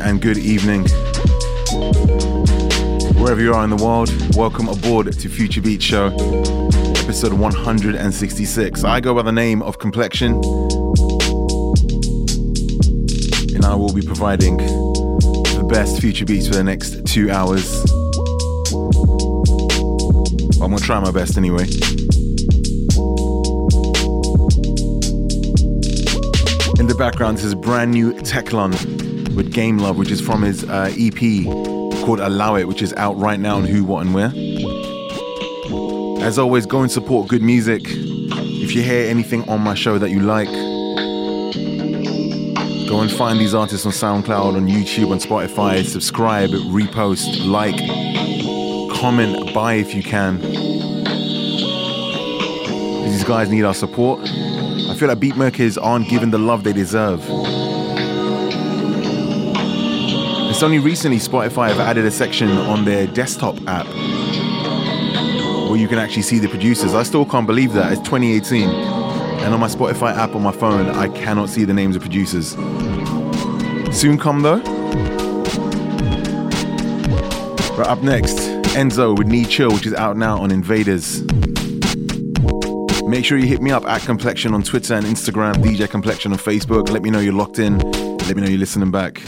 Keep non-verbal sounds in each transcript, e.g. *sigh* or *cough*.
And good evening. Wherever you are in the world, welcome aboard to Future Beat Show, episode 166. I go by the name of Complexion, and I will be providing the best future beats for the next two hours. I'm gonna try my best anyway. In the background, this is brand new Tek.Lun with Game Love, which is from his uh, EP called Allow It, which is out right now on Who, What, and Where. As always, go and support good music. If you hear anything on my show that you like, go and find these artists on SoundCloud, on YouTube, on Spotify. Subscribe, repost, like, comment, buy if you can. These guys need our support. I feel like beatmakers aren't given the love they deserve. It's only recently Spotify have added a section on their desktop app where you can actually see the producers. I still can't believe that. It's 2018. And on my Spotify app on my phone, I cannot see the names of producers. Soon come though. Right, up next, Enzo with Need Chill, which is out now on Invdrs. Make sure you hit me up at Complexion on Twitter and Instagram, DJ Complexion on Facebook. Let me know you're locked in. Let me know you're listening back.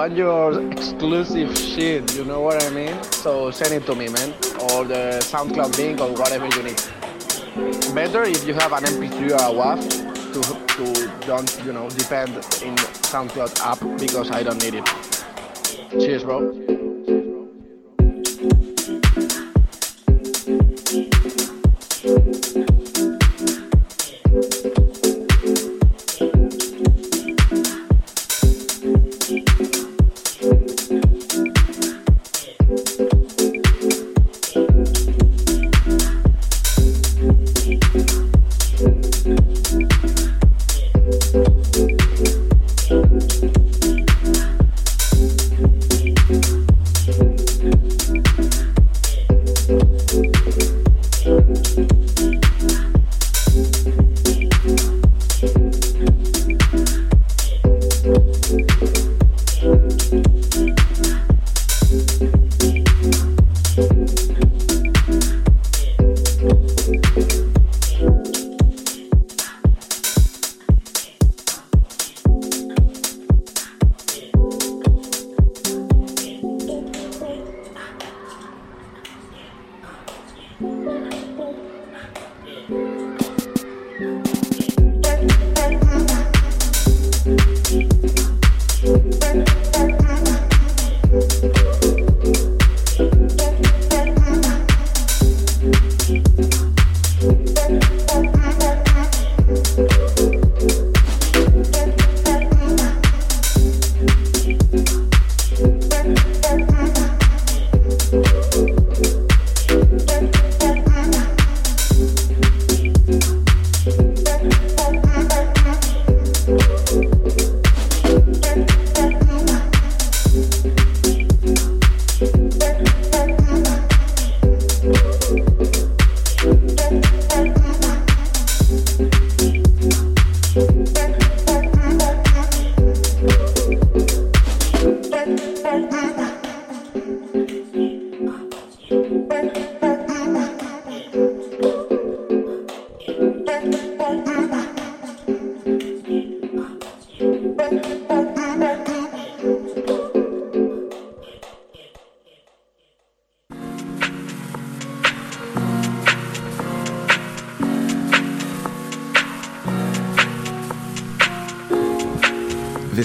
Want your exclusive shit, you know what I mean? So send it to me, man. Or the SoundCloud link or whatever you need. Better if you have an MP3 or a WAV to, to don't, you know, depend in SoundCloud app because I don't need it. Cheers, bro.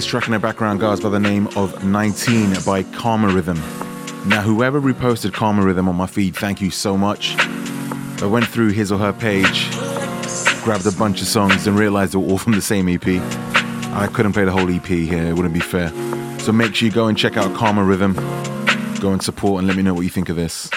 Track in background goes by the name of 19 by Karma Rhythm. Now, whoever reposted Karma Rhythm on my feed, thank you so much. I went through his or her page, grabbed a bunch of songs, and realized they were all from the same EP. I couldn't play the whole EP here, it wouldn't be fair. So make sure you go and check out Karma Rhythm. Go and support and let me know what you think of this.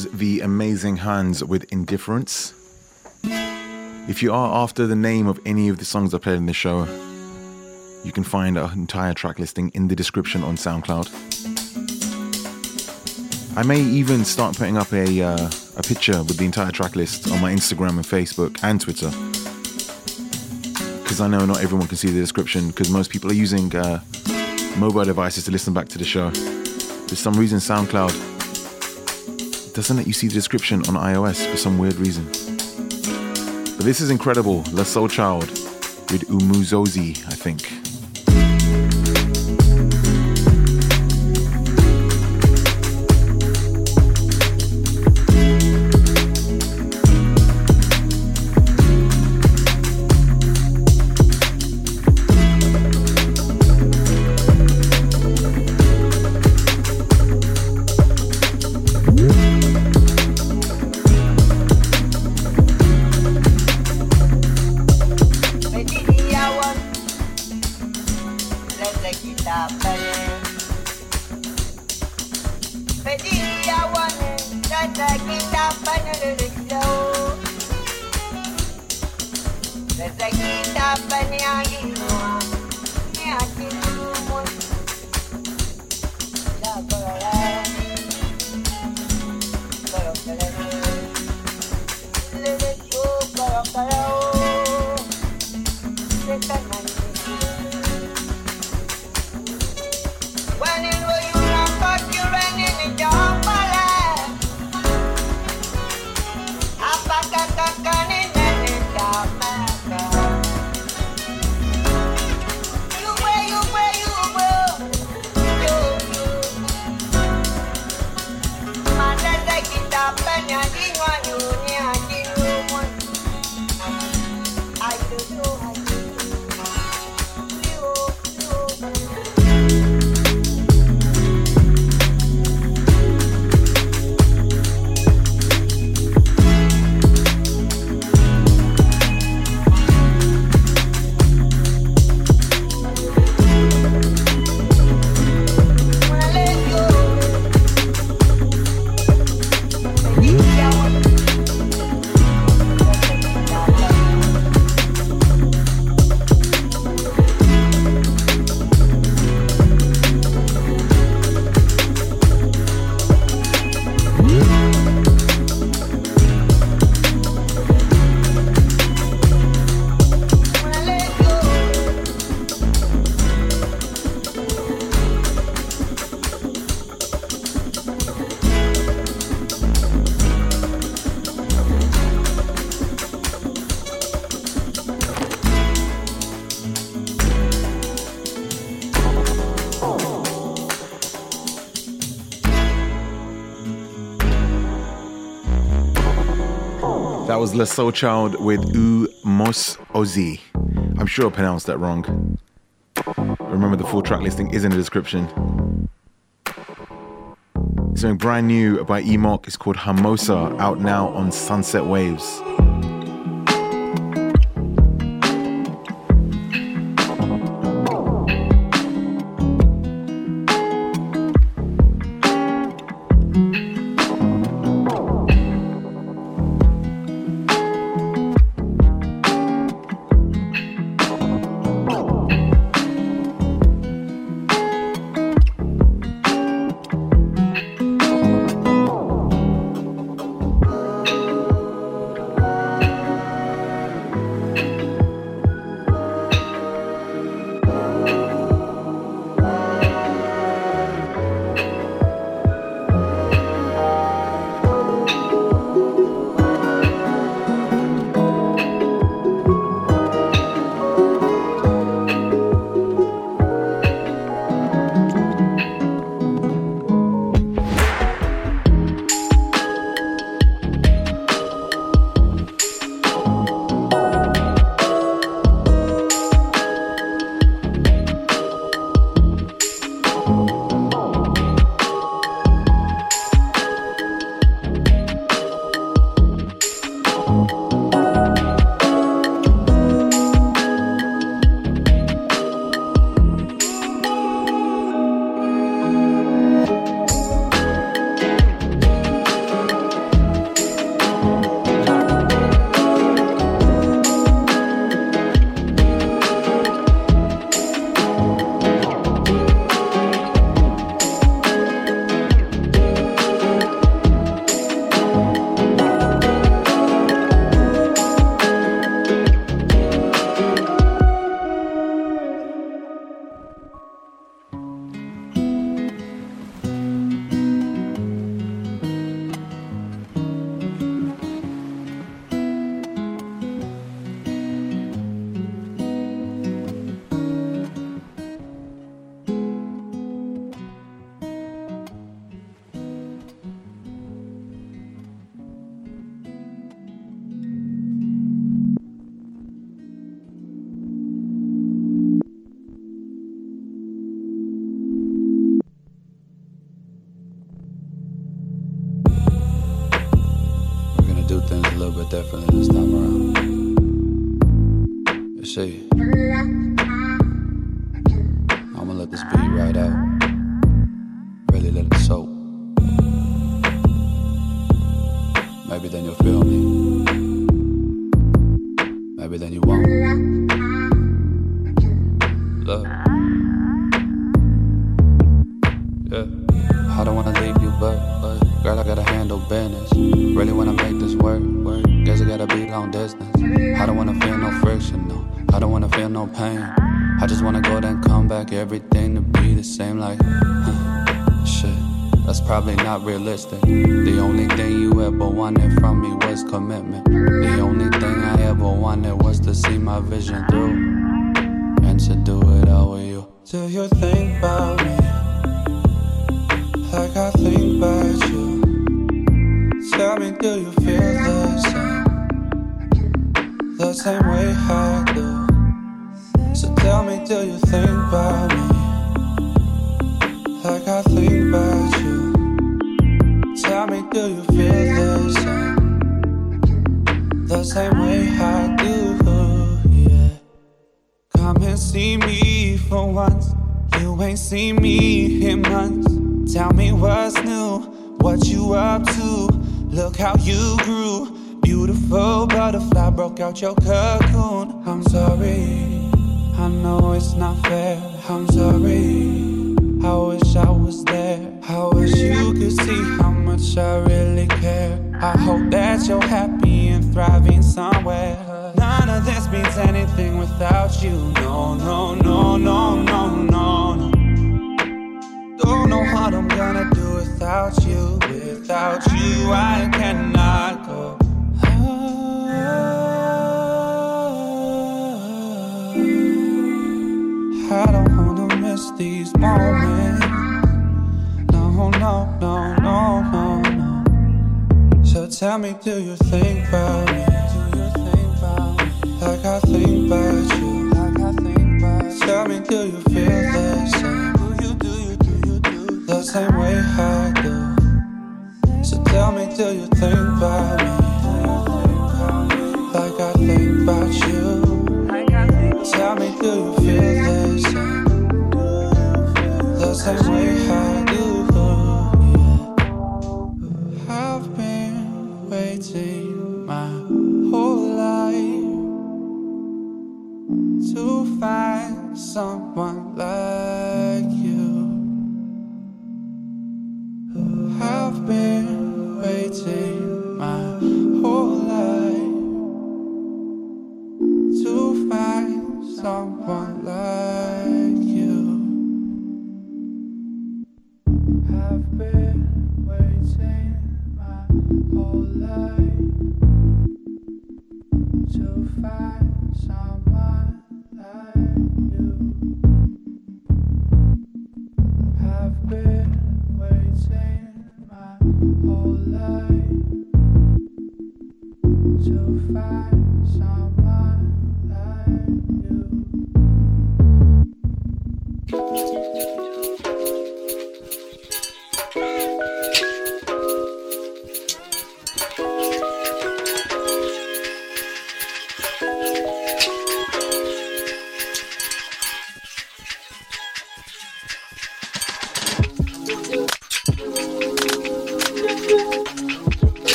Was the amazing Hanz with Indifference. If you are after the name of any of the songs I played in the show, you can find our entire track listing in the description on SoundCloud. I may even start putting up a, uh, a picture with the entire track list on my Instagram and Facebook and Twitter. Because I know not everyone can see the description, because most people are using uh, mobile devices to listen back to the show. For some reason, SoundCloud doesn't let you see the description on iOS for some weird reason. But this is incredible. La Soülchyld with Umusozi, I think. Was La Soülchyld with U Mos Ozi. I'm sure I pronounced that wrong. Remember, the full track listing is in the description. Something brand new by Emawk is called Hermosa, out now on Svnset Waves.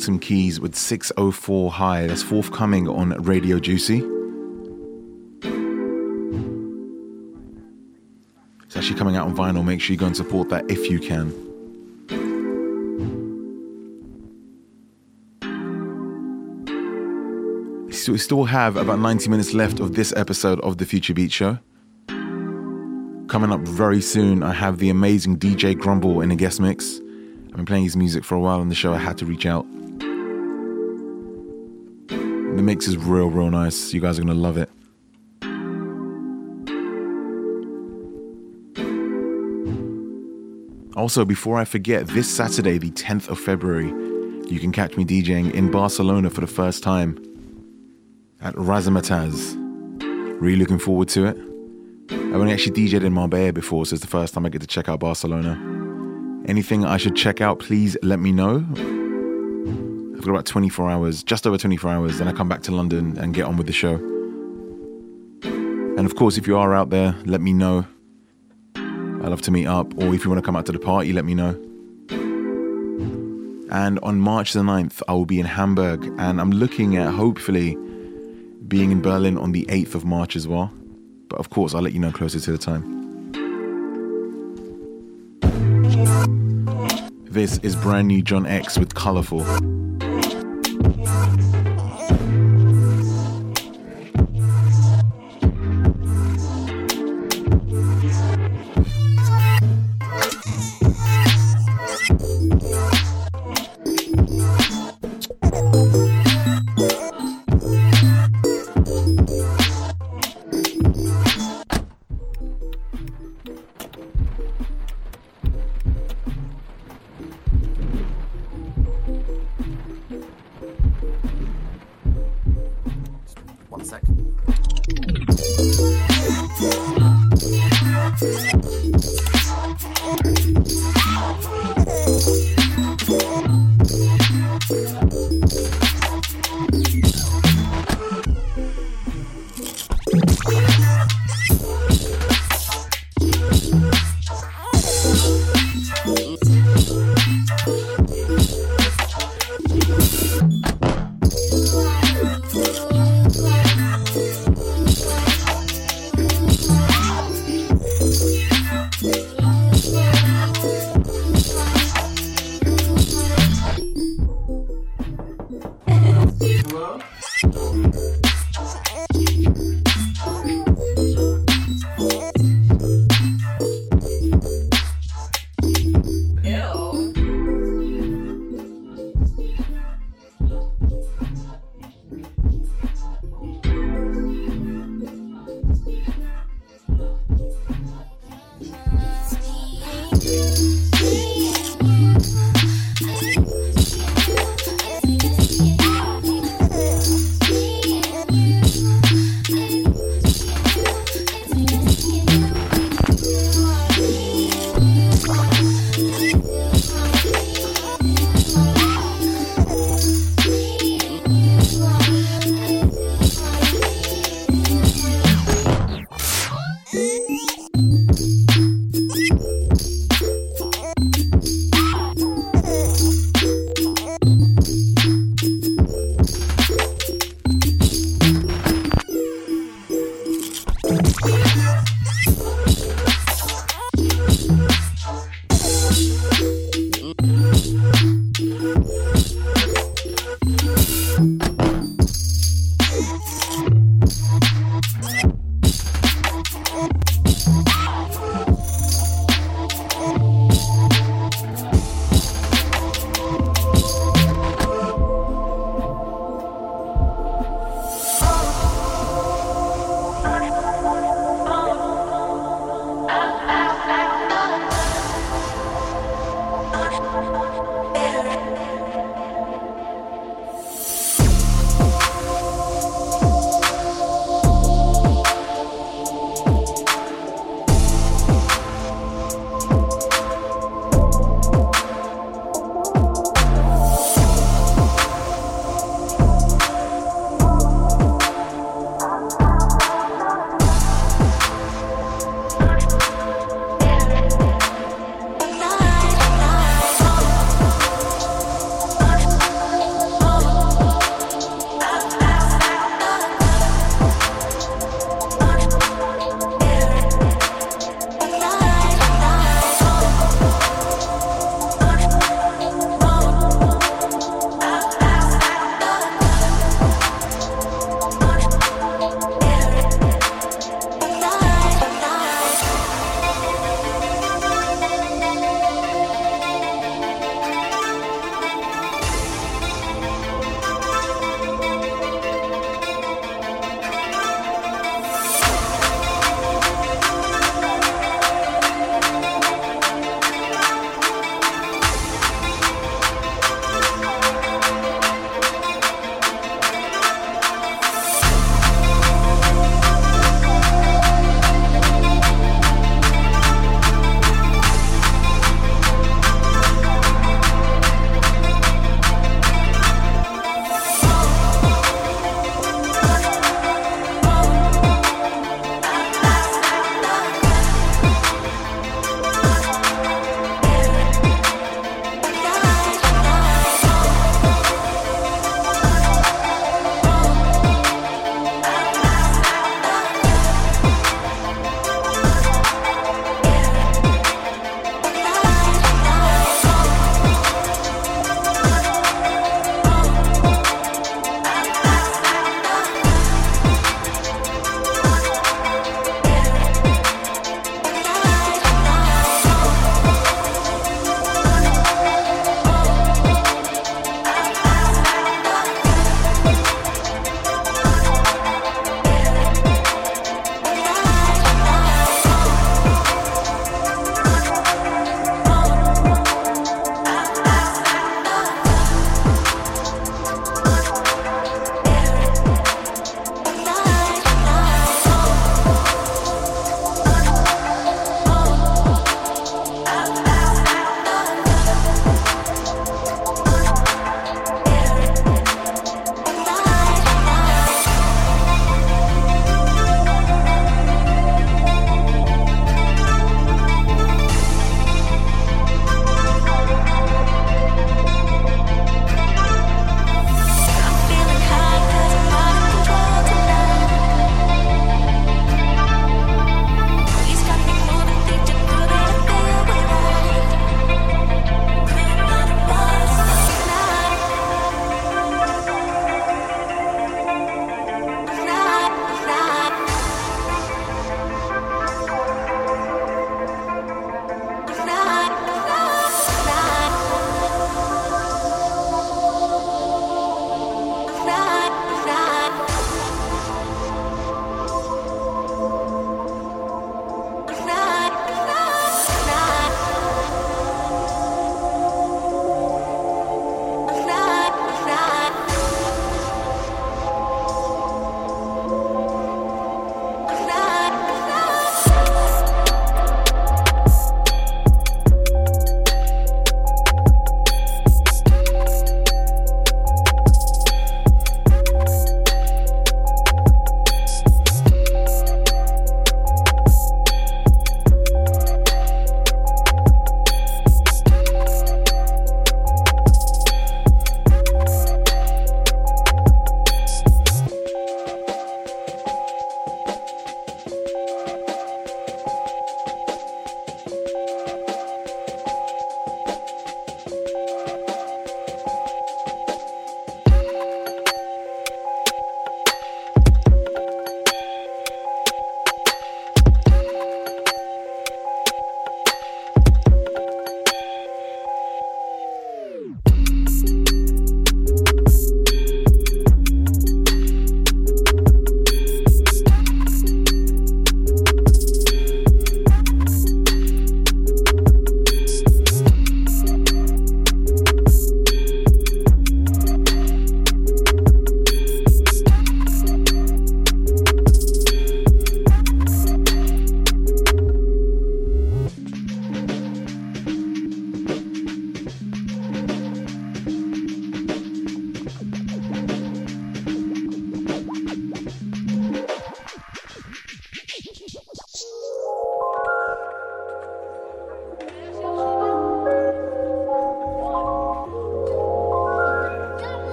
Autumn Keys with 604 High. That's forthcoming on Radio Juicy. It's actually coming out on vinyl. Make sure you go and support that if you can. So we still have about 90 minutes left of this episode of the Future Beat Show. Coming up very soon, I have the amazing DJ Grumble in a guest mix. I've been playing his music for a while on the show. I had to reach out. The mix is real, real nice. You guys are gonna love it. Also, before I forget, this Saturday, the 10th of February, you can catch me DJing in Barcelona for the first time at Razzmatazz. Really looking forward to it. I've only actually DJed in Marbella before, so it's the first time I get to check out Barcelona. Anything I should check out, please let me know. I've got about 24 hours, just over 24 hours, then I come back to London and get on with the show. And of course, if you are out there, let me know. I love to meet up, or if you want to come out to the party, let me know. And on March the 9th, I will be in Hamburg, and I'm looking at hopefully being in Berlin on the 8th of March as well. But of course, I'll let you know closer to the time. This is brand new Jonecks with Colorful. Sec.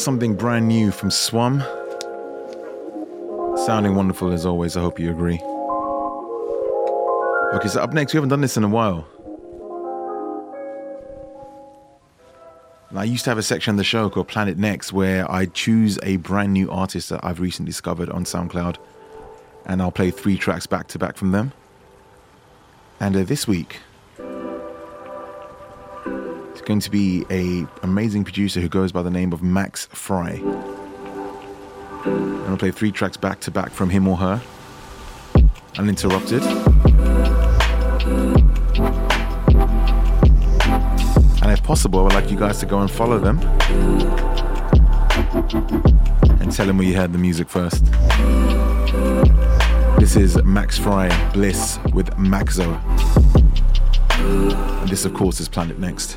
Something brand new from Swum. Sounding wonderful as always, I hope you agree. Okay, so up next, we haven't done this in a while. I used to have a section on the show called Planet Next where I choose a brand new artist that I've recently discovered on SoundCloud and I'll play three tracks back to back from them. And uh, this week, going to be a amazing producer who goes by the name of Max Fry. I'm gonna play three tracks back to back from him or her, uninterrupted. And if possible, I would like you guys to go and follow them and tell them where you heard the music first. This is Max Fry Bliss with Makzo. And this, of course, is Planet Next.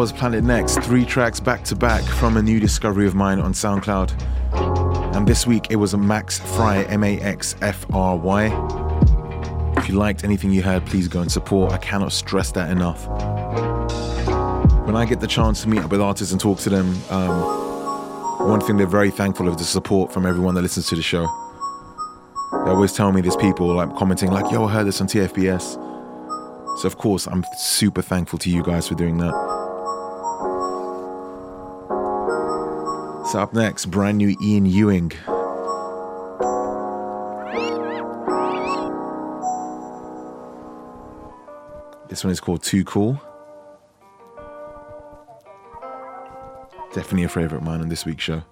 was Planet Next, three tracks back to back from a new discovery of mine on SoundCloud. And this week it was a Max Fry, M A X F R Y. If you liked anything you heard, please go and support. I cannot stress that enough. When I get the chance to meet up with artists and talk to them, um, one thing they're very thankful of is the support from everyone that listens to the show. They always tell me there's people like commenting, like, yo, I heard this on TFBS. So, of course, I'm super thankful to you guys for doing that. So up next, brand new Ian Ewing. This one is called Too Cool. Definitely a favourite of mine on this week's show.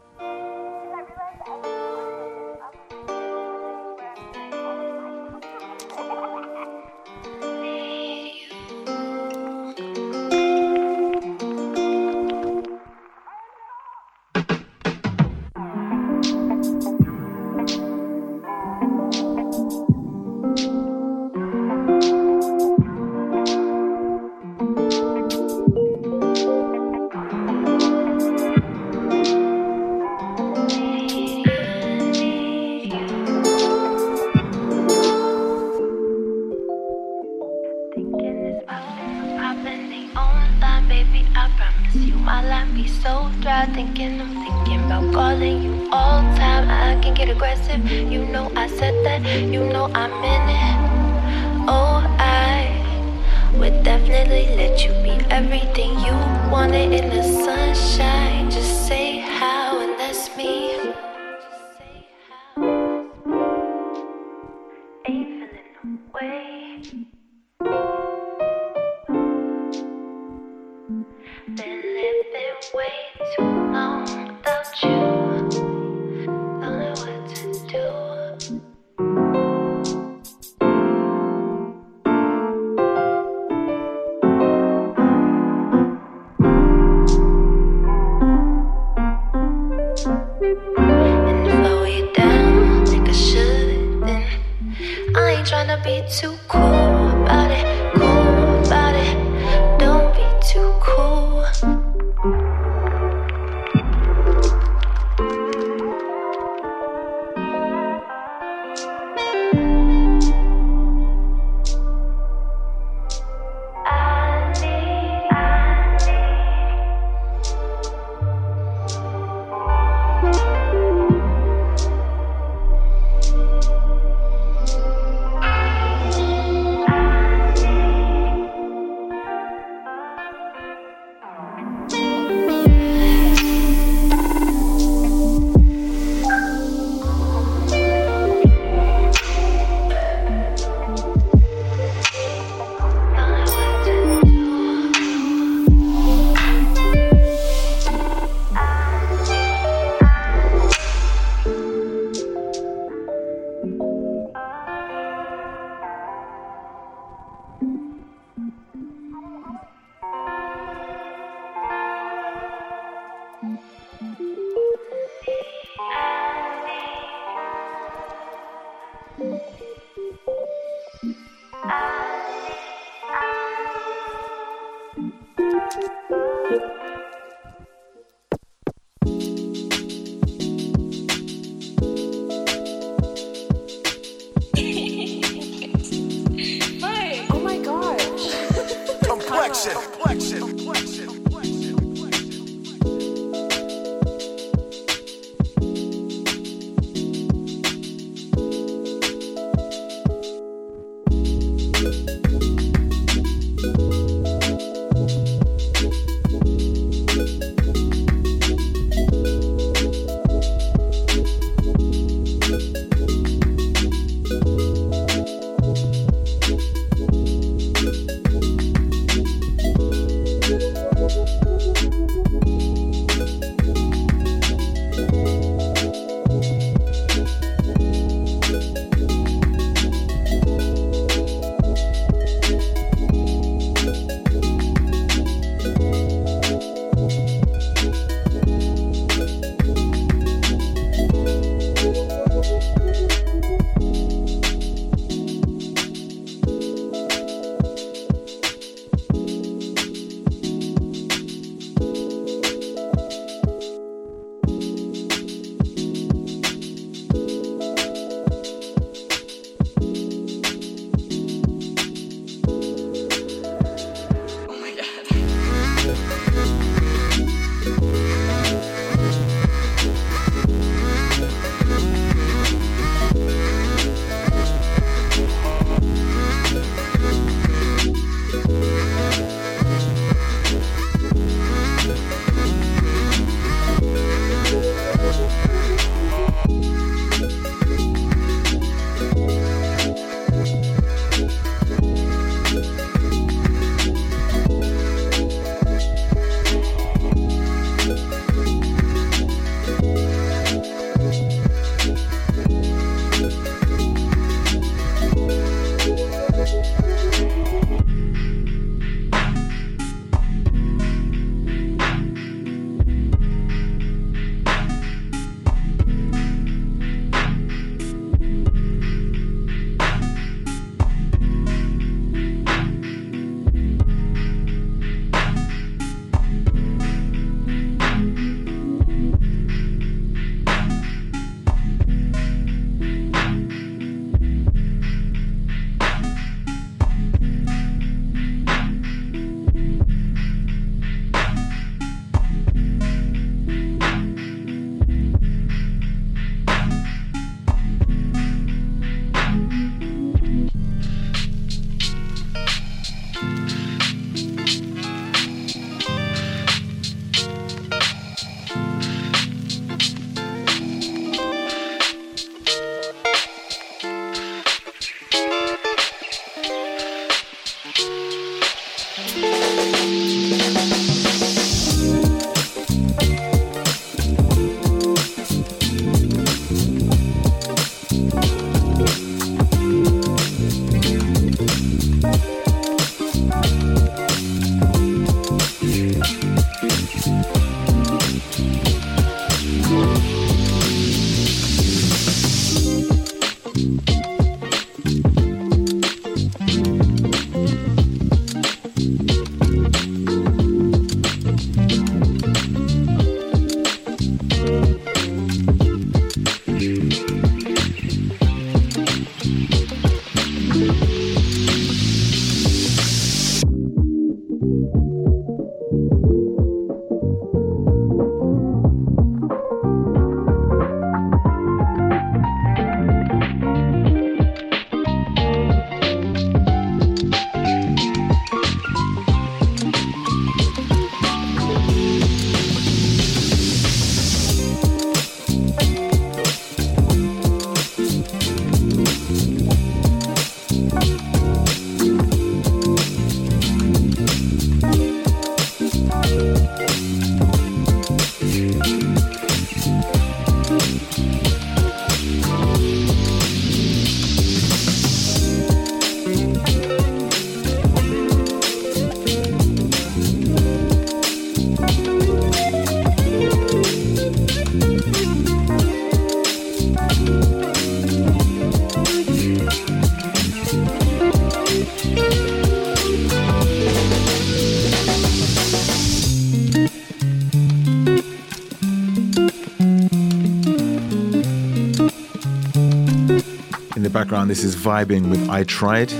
Background, this is Vibing with I Tried,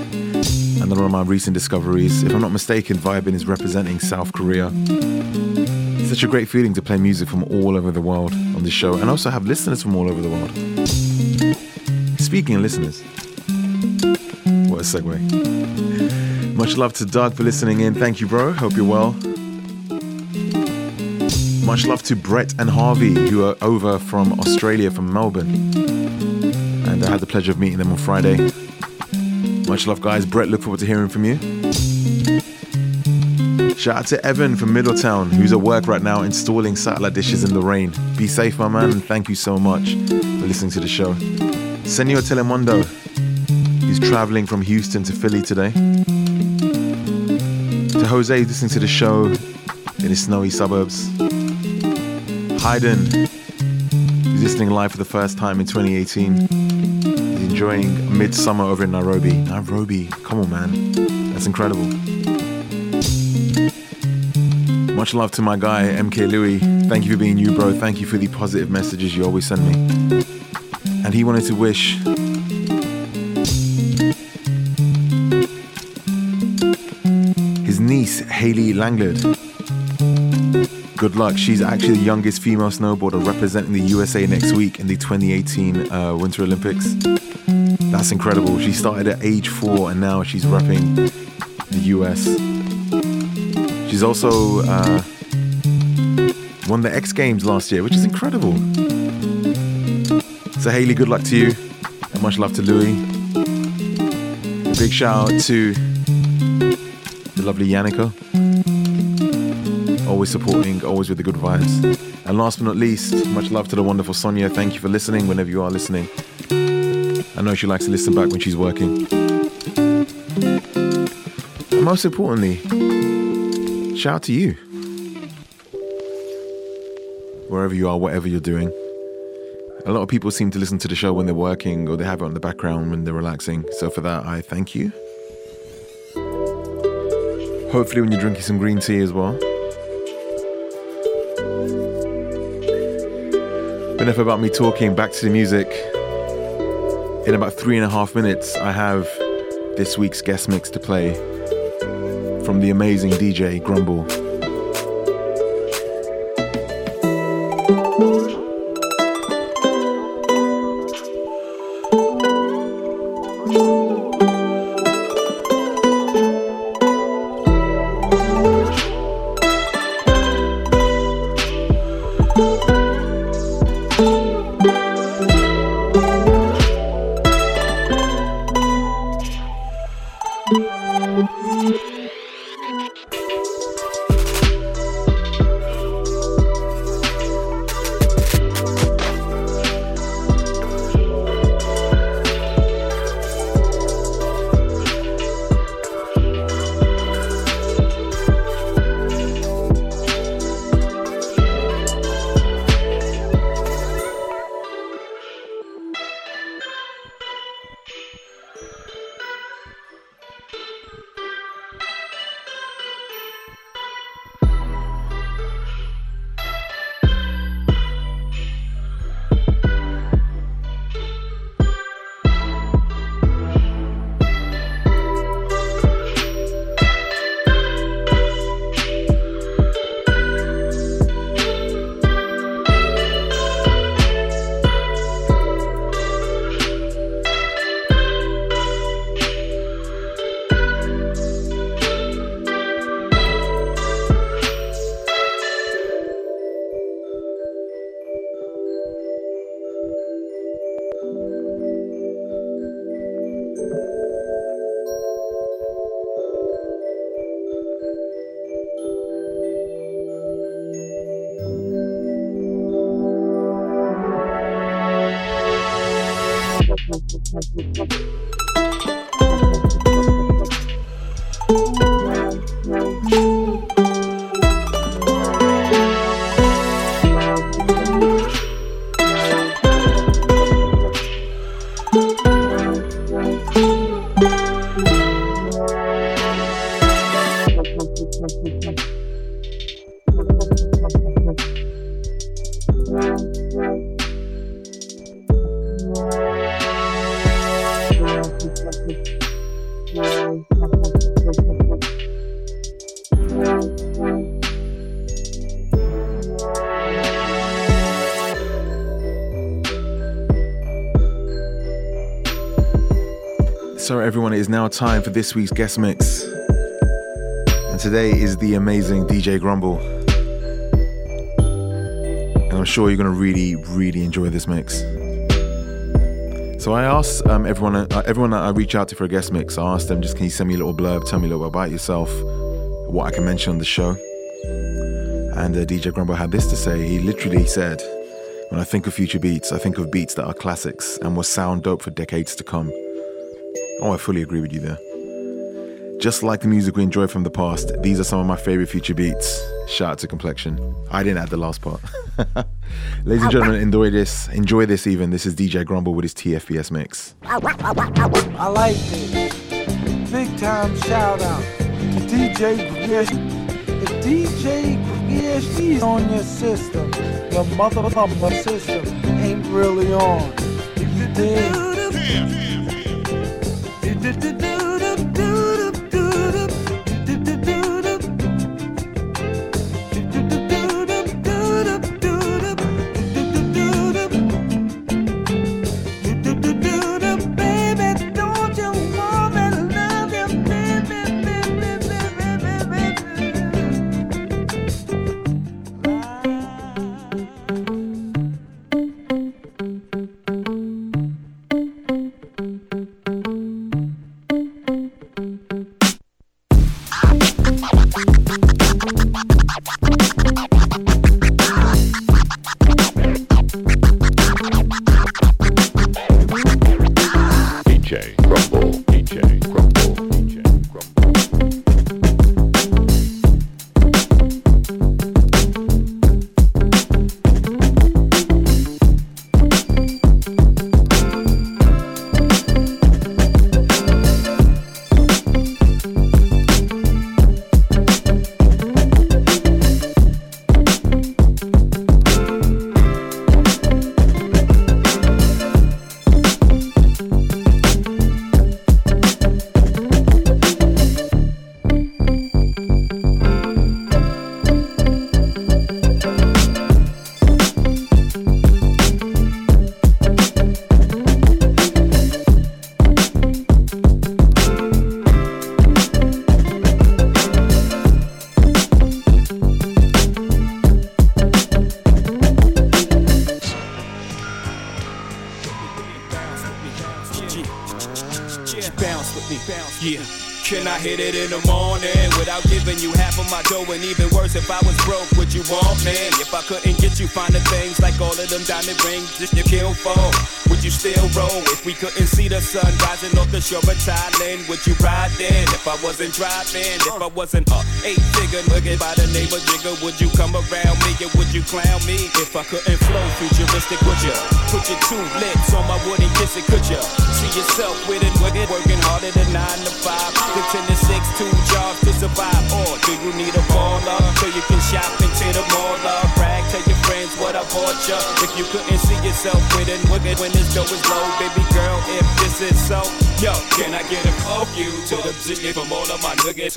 another of my recent discoveries. If I'm not mistaken, Vibing is representing South Korea. It's such a great feeling to play music from all over the world on this show and also have listeners from all over the world. Speaking of listeners, what a segue. Much love to Doug for listening in. Thank you, bro. Hope you're well. Much love to Brett and Harvey, who are over from Australia, from Melbourne. I had the pleasure of meeting them on Friday. Much love, guys. Brett, look forward to hearing from you. Shout out to Evan from Middletown, who's at work right now installing satellite dishes in the rain. Be safe, my man, and thank you so much for listening to the show. Senor Telemundo, he's traveling from Houston to Philly today. To Jose, listening to the show in his snowy suburbs. Hayden, who's listening live for the first time in 2018. Enjoying midsummer over in Nairobi. Nairobi, come on, man. That's incredible. Much love to my guy, MK Louis. Thank you for being you, bro. Thank you for the positive messages you always send me. And he wanted to wish his niece, Hailey Langland. Good luck. She's actually the youngest female snowboarder representing the USA next week in the 2018 uh, Winter Olympics. That's incredible. She started at age four and now she's repping the US. She's also uh, won the X Games last year, which is incredible. So, Hailey, good luck to you, and much love to Louis. Big shout out to the lovely Yannicka. Always supporting, always with the good vibes. And last but not least, much love to the wonderful Sonia. Thank you for listening whenever you are listening. I know she likes to listen back when she's working. And most importantly, shout out to you. Wherever you are, whatever you're doing. A lot of people seem to listen to the show when they're working or they have it on the background when they're relaxing. So for that, I thank you. Hopefully, when you're drinking some green tea as well. Enough about me talking. Back to the music. In about three and a half minutes, I have this week's guest mix to play from the amazing DJ Grumble. Time for this week's guest mix. And today is the amazing DJ Grumble. And I'm sure you're going to really, really enjoy this mix. So I asked um, everyone, uh, everyone that I reach out to for a guest mix, I asked them just, can you send me a little blurb, tell me a little bit about yourself, what I can mention on the show. And uh, DJ Grumble had this to say. He literally said, "When I think of future beats, I think of beats that are classics and will sound dope for decades to come." Oh, I fully agree with you there. Just like the music we enjoy from the past, these are some of my favorite future beats. Shout out to Complexion. I didn't add the last part. *laughs* Ladies and gentlemen, enjoy this. Enjoy this even. This is DJ Grumble with his TFBS mix. I like it. Big time shout out to DJ Grish. If DJ Grish is on your system, your motherfucking system ain't really on. If you dig? Baby,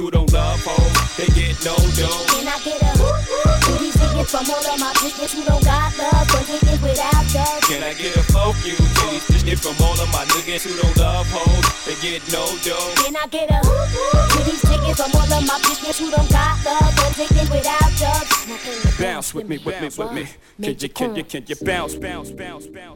who don't love hoes? They get no dough. Can I get a to these niggas from all of my bitches who don't got love, but niggas without love? Can I get a fuck you to these bitches from all of my niggas who don't love hoes? They get no dough. Can I get a to these niggas from all of my bitches who don't got love, but niggas without love? Now can you Bounce with me, with me, with me. Can you, can you, can you bounce, bounce, bounce, bounce,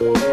Yeah.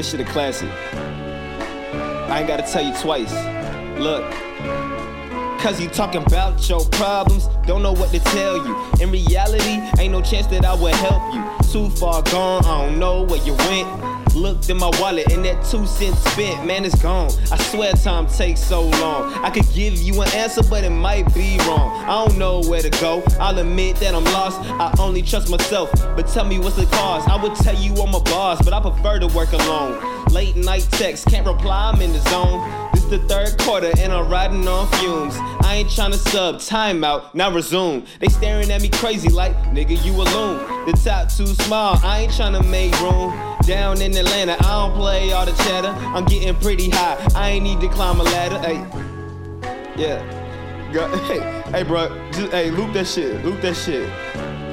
This shit a classic. I ain't gotta tell you twice. Look. Cause you talking about your problems, don't know what to tell you. In reality, ain't no chance that I would help you. Too far gone, I don't know where you went. Looked in my wallet and that two cents spent, man, it's gone. I swear time takes so long. I could give you an answer, but it might be wrong. I don't know where to go. I'll admit that I'm lost. I only trust myself. But tell me what's the cause. I would tell you I'm a boss, but I prefer to work alone. Late night texts, can't reply, I'm in the zone. This the third quarter and I'm riding on fumes. I ain't tryna sub, timeout, now resume. They staring at me crazy like, nigga, you alone. The top too small, I ain't tryna make room. Down in Atlanta, I don't play all the chatter. I'm getting pretty high, I ain't need to climb a ladder. Hey, yeah. Go, *laughs* hey, hey, bro, just hey, loop that shit, loop that shit.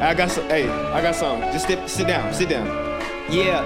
I got some, hey, I got some. Just sit, sit down, sit down. Yeah.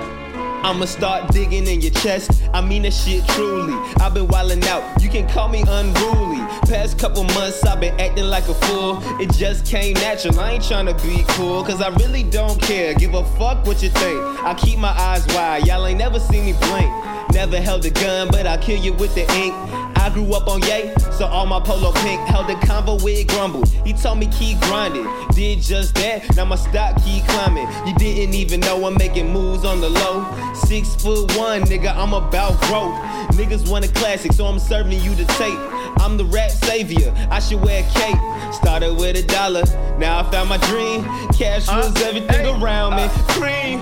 I'ma start digging in your chest. I mean that shit truly. I've been wildin' out. You can call me unruly. Past couple months I've been acting like a fool. It just came natural. I ain't tryna be cool, cause I really don't care. Give a fuck what you think. I keep my eyes wide. Y'all ain't never seen me blink. Never held a gun, but I'll kill you with the ink. I grew up on Ye, so all my polo pink held a convo with Grumble. He told me keep grinding, did just that. Now my stock keep climbing. You didn't even know I'm making moves on the low. Six foot one, nigga, I'm about growth. Niggas want a classic, so I'm serving you the tape. I'm the rap savior, I should wear a cape. Started with a dollar, now I found my dream. Cash uh, rules everything around me. Uh. Cream,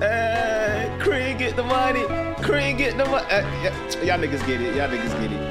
hey, cream, get the money. Cream, get the money. Uh, y'all niggas get it, y'all niggas get it.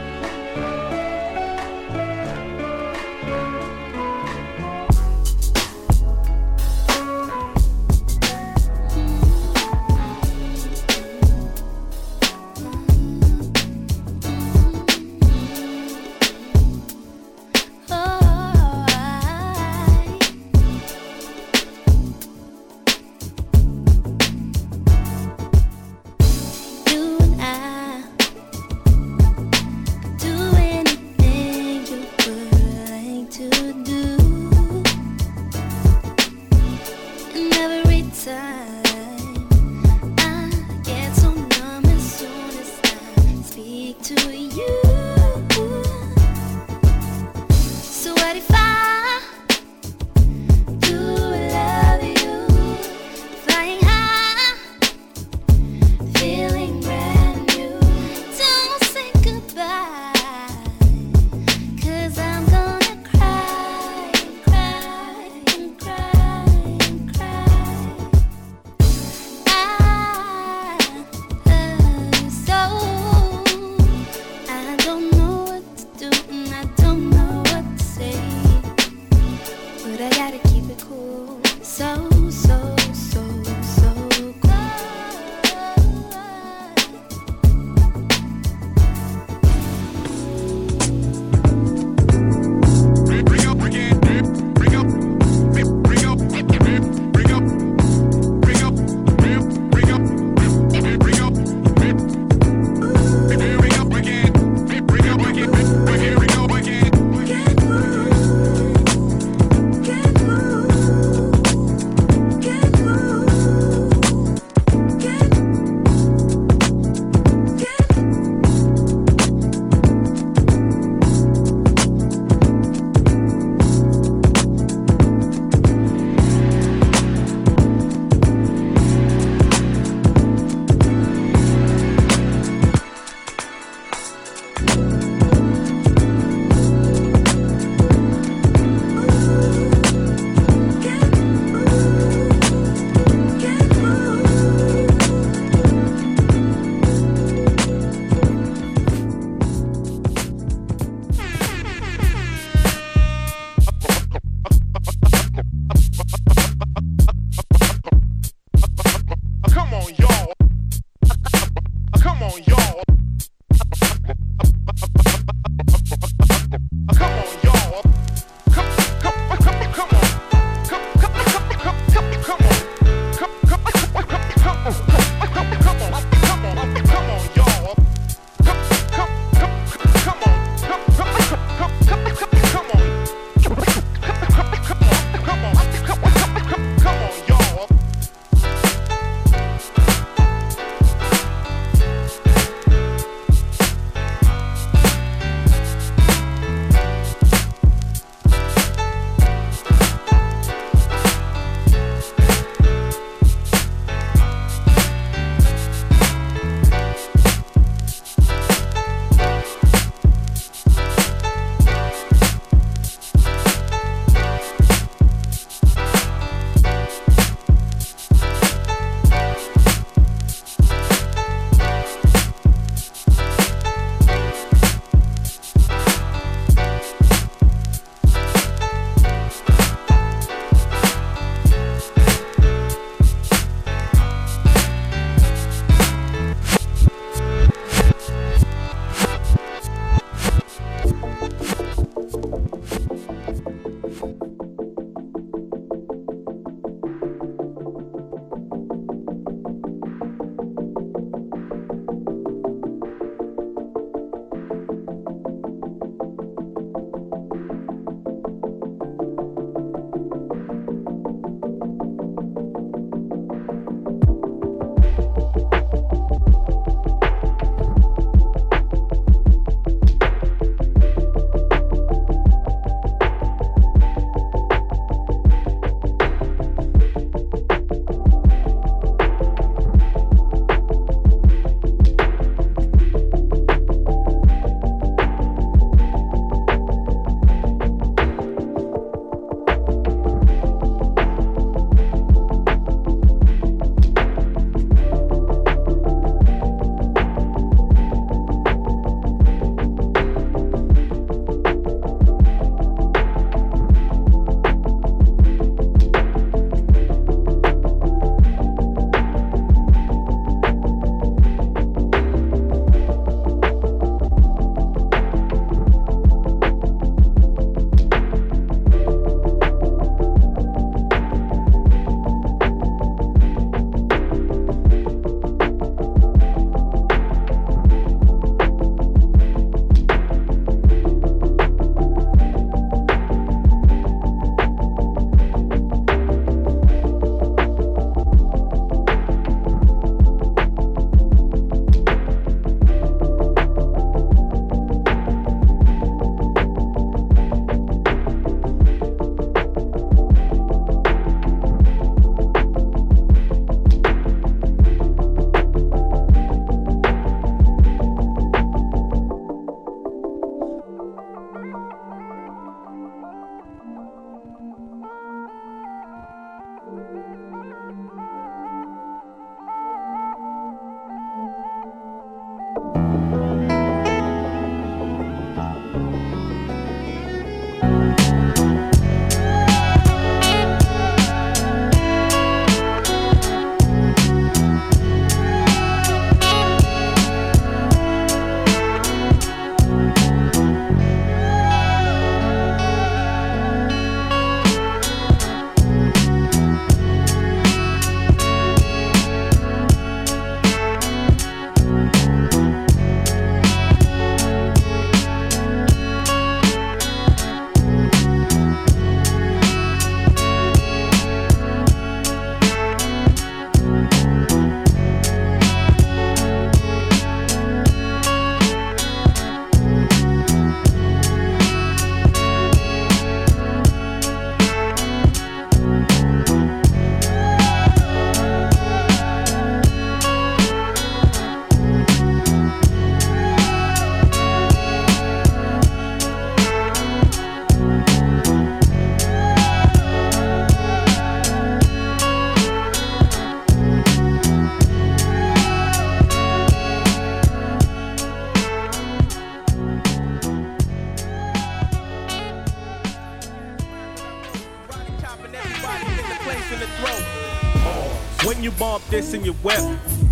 This in your whip,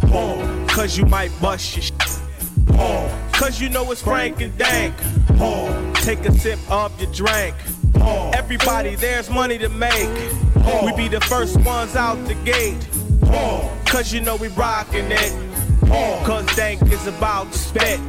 pause. Cause you might bust your shit. Pause. Cause you know it's Frank and Dank. Pause. Take a sip of your drink. Pause. Everybody, there's money to make. Pause. We be the first ones out the gate. Pause. Cause you know we rockin' it. Pause. Cause Dank is about to spit.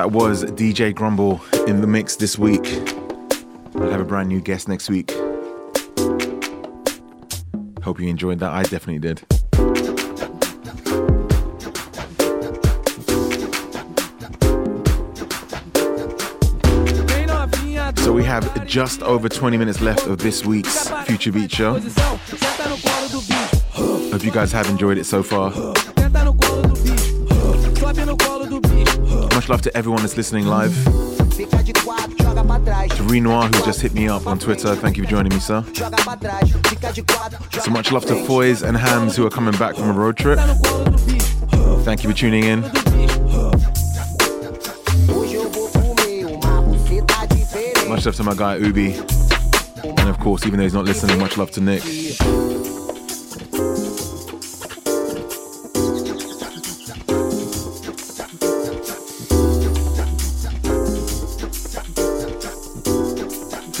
That was DJ Grumble in the mix this week. We'll have a brand new guest next week. Hope you enjoyed that. I definitely did. So we have just over 20 minutes left of this week's Future Beat Show. Hope you guys have enjoyed it so far. Love to everyone that's listening live. To Renoir, who just hit me up on Twitter, thank you for joining me, sir. So much love to Foys and Hams, who are coming back from a road trip. Thank you for tuning in. Much love to my guy Ubi. And of course, even though he's not listening, much love to Nick.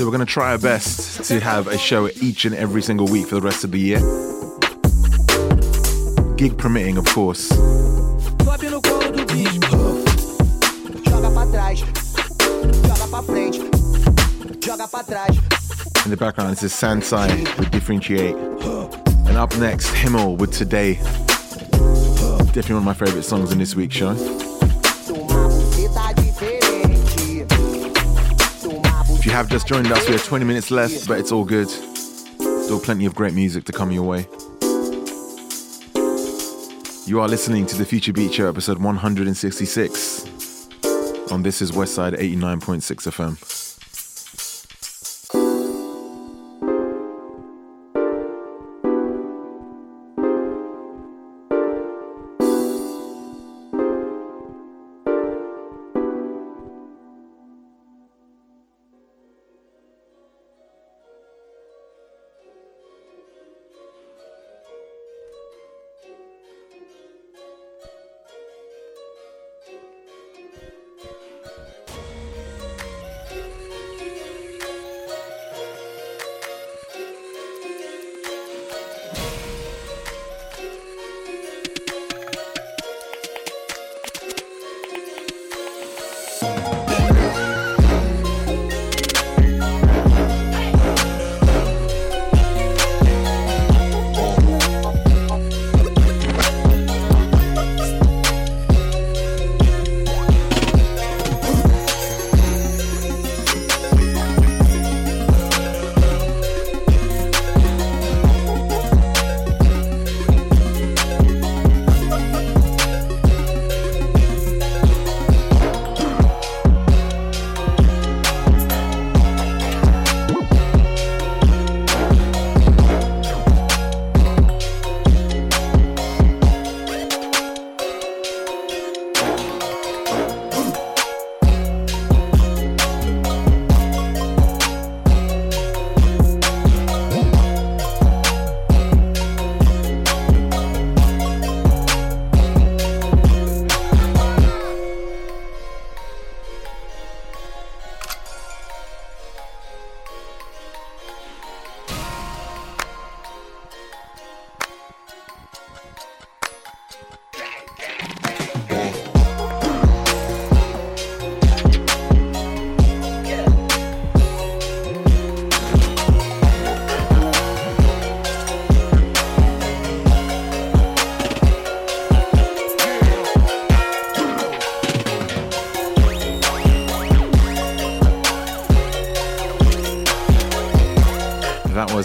So we're going to try our best to have a show each and every single week for the rest of the year. Gig permitting, of course. In the background, this is Sansai with Diferente. And up next, Himmel with Today. Definitely one of my favorite songs in this week's show. Have just joined us, we have 20 minutes left, but it's all good. Still plenty of great music to come your way. You are listening to the Future Beat Show, episode 166. On This is Westside 89.6 FM.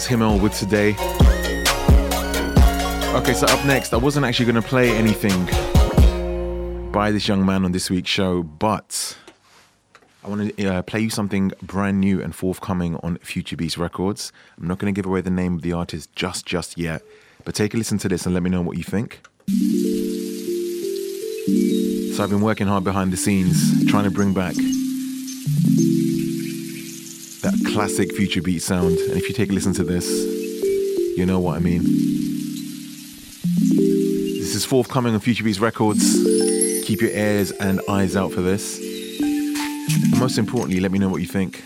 Was Himmel with Today. Okay, so up next, I wasn't actually going to play anything by this young man on this week's show, but I want to uh, play you something brand new and forthcoming on Future Beats Records. I'm not going to give away the name of the artist just just yet, but take a listen to this and let me know what you think. So I've been working hard behind the scenes, trying to bring back that classic Future Beat sound. And if you take a listen to this, you know what I mean. This is forthcoming on Future Beats Records. Keep your ears and eyes out for this. And most importantly, let me know what you think.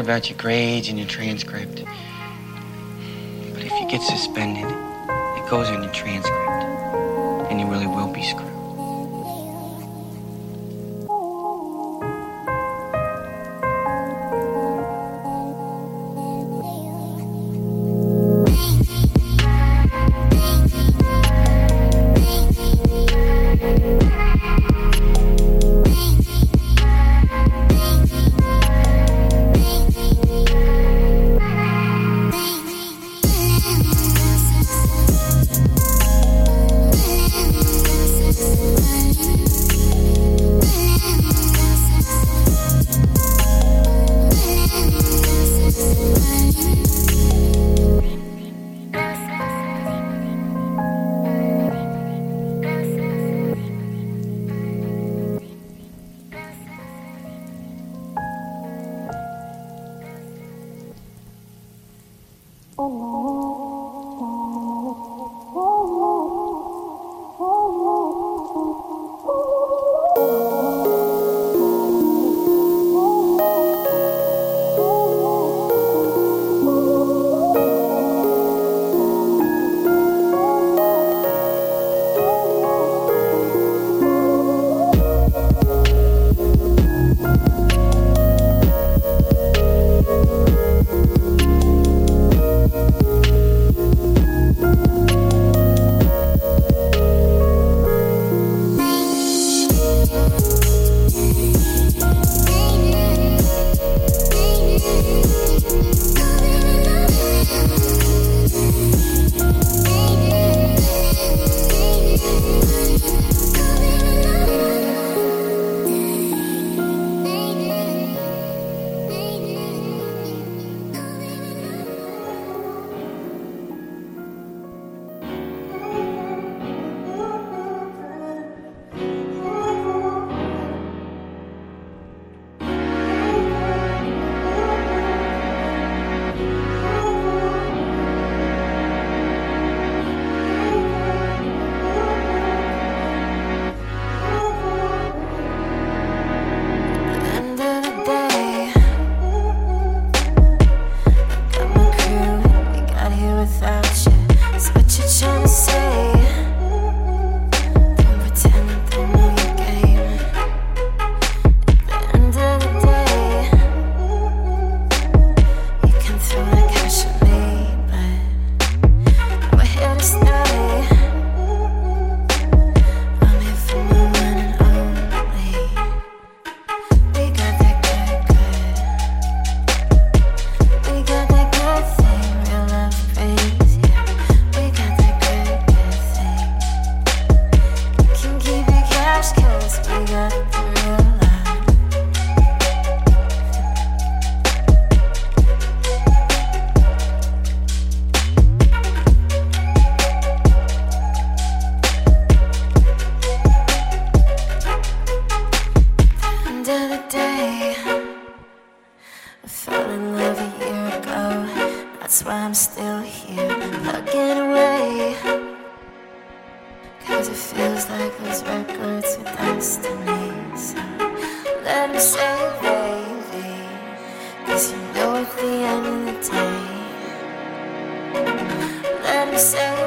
About your grades and your transcript. Say,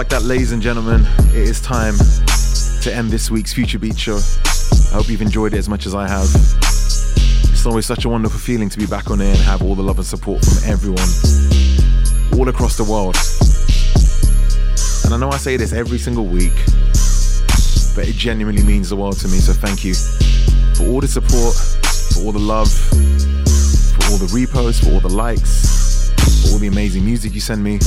like that, ladies and gentlemen, it is time to end this week's Future Beat Show. I hope you've enjoyed it as much as I have. It's always such a wonderful feeling to be back on air and have all the love and support from everyone all across the world. And I know I say this every single week, but it genuinely means the world to me. So thank you for all the support, for all the love, for all the reposts, for all the likes, for all the amazing music you send me.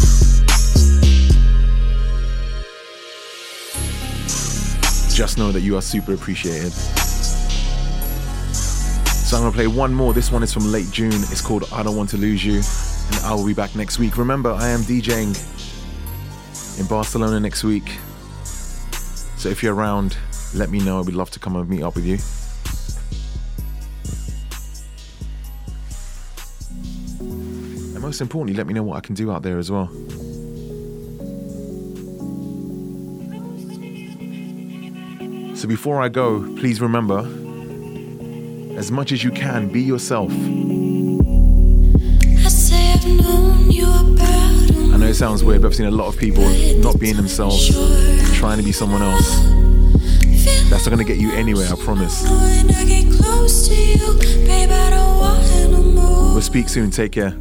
Just know that you are super appreciated. So I'm gonna play one more. This one is from late June. It's called I Don't Want to Lose You. And I will be back next week. Remember, I am DJing in Barcelona next week. So if you're around, let me know. We'd love to come and meet up with you. And most importantly, let me know what I can do out there as well. So before I go, please remember as much as you can, be yourself. I say I've known you about I know it sounds weird, but I've seen a lot of people not being themselves, trying to be someone else. That's not gonna get you anywhere, I promise. when I get close to you, babe. I don't want no more. We'll speak soon. Take care.